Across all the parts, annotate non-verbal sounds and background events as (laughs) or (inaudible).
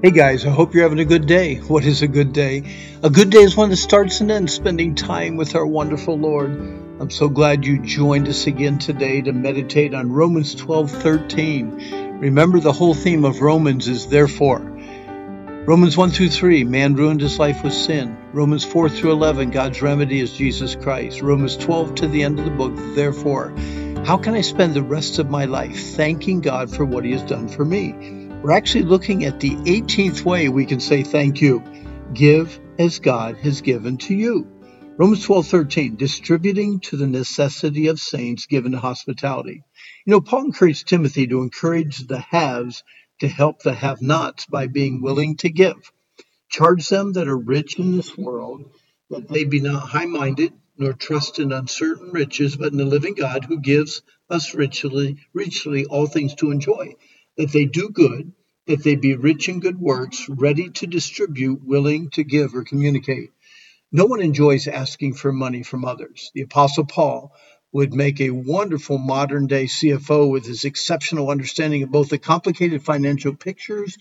Hey guys, I hope you're having a good day. What is a good day? A good day is one that starts and ends spending time with our wonderful Lord. I'm so glad you joined us again today to meditate on Romans 12:13. Remember the whole theme of Romans is therefore. Romans 1 through 3, man ruined his life with sin. Romans 4 through 11, God's remedy is Jesus Christ. Romans 12 to the end of the book, therefore. How can I spend the rest of my life thanking God for what he has done for me? We're actually looking at the 18th way we can say thank you. Give as God has given to you. Romans 12:13, distributing to the necessity of saints given to hospitality. You know, Paul encouraged Timothy to encourage the haves to help the have-nots by being willing to give. Charge them that are rich in this world that they be not high-minded, nor trust in uncertain riches, but in the living God who gives us richly, richly all things to enjoy that they do good, that they be rich in good works, ready to distribute, willing to give or communicate. No one enjoys asking for money from others. The Apostle Paul would make a wonderful modern day CFO with his exceptional understanding of both the complicated financial pictures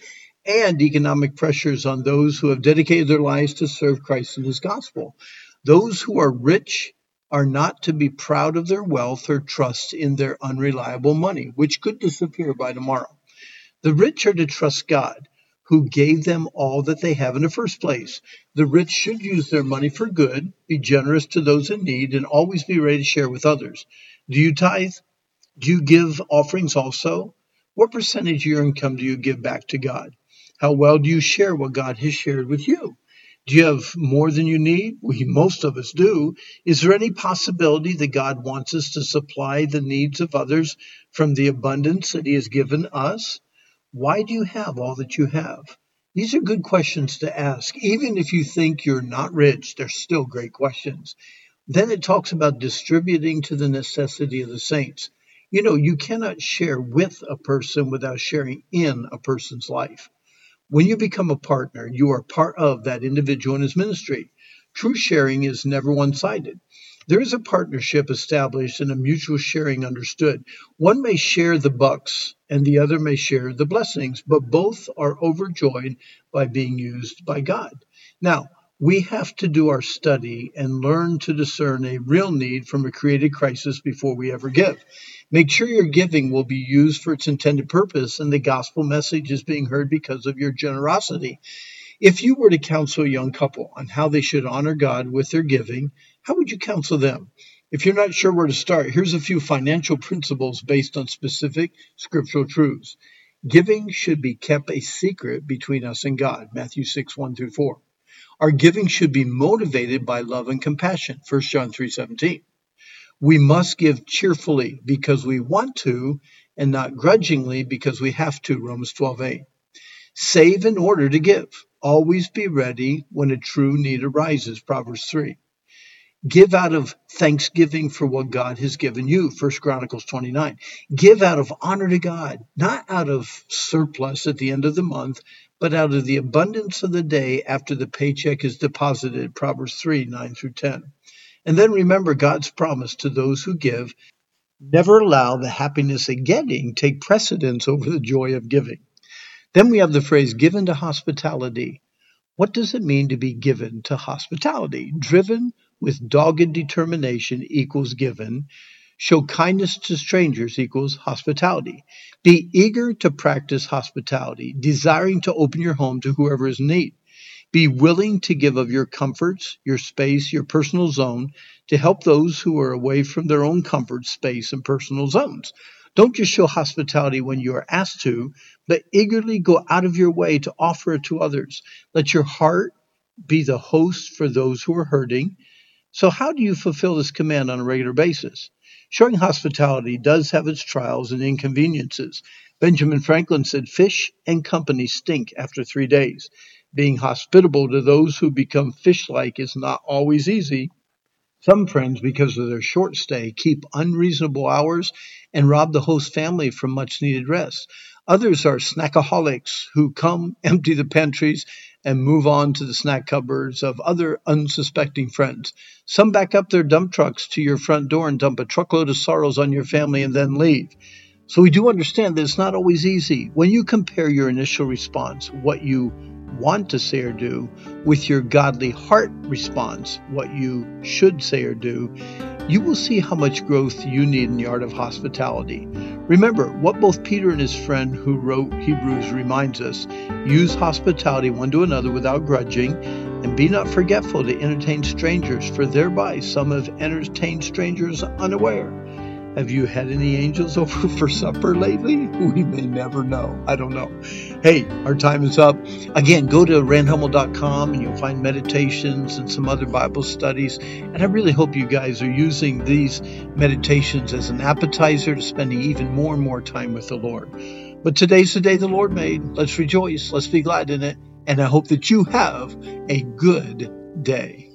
and economic pressures on those who have dedicated their lives to serve Christ and his gospel. Those who are rich are not to be proud of their wealth or trust in their unreliable money, which could disappear by tomorrow. The rich are to trust God, who gave them all that they have in the first place. The rich should use their money for good, be generous to those in need, and always be ready to share with others. Do you tithe? Do you give offerings also? What percentage of your income do you give back to God? How well do you share what God has shared with you? Do you have more than you need? We, most of us do. Is there any possibility that God wants us to supply the needs of others from the abundance that He has given us? Why do you have all that you have? These are good questions to ask. Even if you think you're not rich, they're still great questions. Then it talks about distributing to the necessity of the saints. You know, you cannot share with a person without sharing in a person's life. When you become a partner, you are part of that individual and his ministry. True sharing is never one sided. There is a partnership established and a mutual sharing understood. One may share the bucks and the other may share the blessings, but both are overjoyed by being used by God. Now, we have to do our study and learn to discern a real need from a created crisis before we ever give. Make sure your giving will be used for its intended purpose and the gospel message is being heard because of your generosity. If you were to counsel a young couple on how they should honor God with their giving, how would you counsel them? If you're not sure where to start, here's a few financial principles based on specific scriptural truths. Giving should be kept a secret between us and God, Matthew 6, 1 through 4. Our giving should be motivated by love and compassion, 1 John 3, 17. We must give cheerfully because we want to and not grudgingly because we have to, Romans 12, 8. Save in order to give. Always be ready when a true need arises, Proverbs 3. Give out of thanksgiving for what God has given you, First Chronicles 29. Give out of honor to God, not out of surplus at the end of the month, but out of the abundance of the day after the paycheck is deposited, Proverbs 3, 9 through 10. And then remember God's promise to those who give. Never allow the happiness of getting take precedence over the joy of giving. Then we have the phrase given to hospitality. What does it mean to be given to hospitality? Driven with dogged determination equals given. Show kindness to strangers equals hospitality. Be eager to practice hospitality, desiring to open your home to whoever is in need. Be willing to give of your comforts, your space, your personal zone to help those who are away from their own comfort, space, and personal zones. Don't just show hospitality when you are asked to, but eagerly go out of your way to offer it to others. Let your heart be the host for those who are hurting. So, how do you fulfill this command on a regular basis? Showing hospitality does have its trials and inconveniences. Benjamin Franklin said, Fish and company stink after three days. Being hospitable to those who become fish like is not always easy. Some friends, because of their short stay, keep unreasonable hours and rob the host family from much needed rest. Others are snackaholics who come, (laughs) empty the pantries, and move on to the snack cupboards of other unsuspecting friends. Some back up their dump trucks to your front door and dump a truckload of sorrows on your family and then leave. So we do understand that it's not always easy. When you compare your initial response, what you want to say or do, with your godly heart response, what you should say or do, you will see how much growth you need in the art of hospitality. Remember what both Peter and his friend who wrote Hebrews reminds us use hospitality one to another without grudging, and be not forgetful to entertain strangers, for thereby some have entertained strangers unaware. Have you had any angels (laughs) over for supper lately? We may never know. I don't know. Hey, our time is up. Again, go to randhummel.com and you'll find meditations and some other Bible studies. And I really hope you guys are using these meditations as an appetizer to spending even more and more time with the Lord. But today's the day the Lord made. Let's rejoice. Let's be glad in it. And I hope that you have a good day.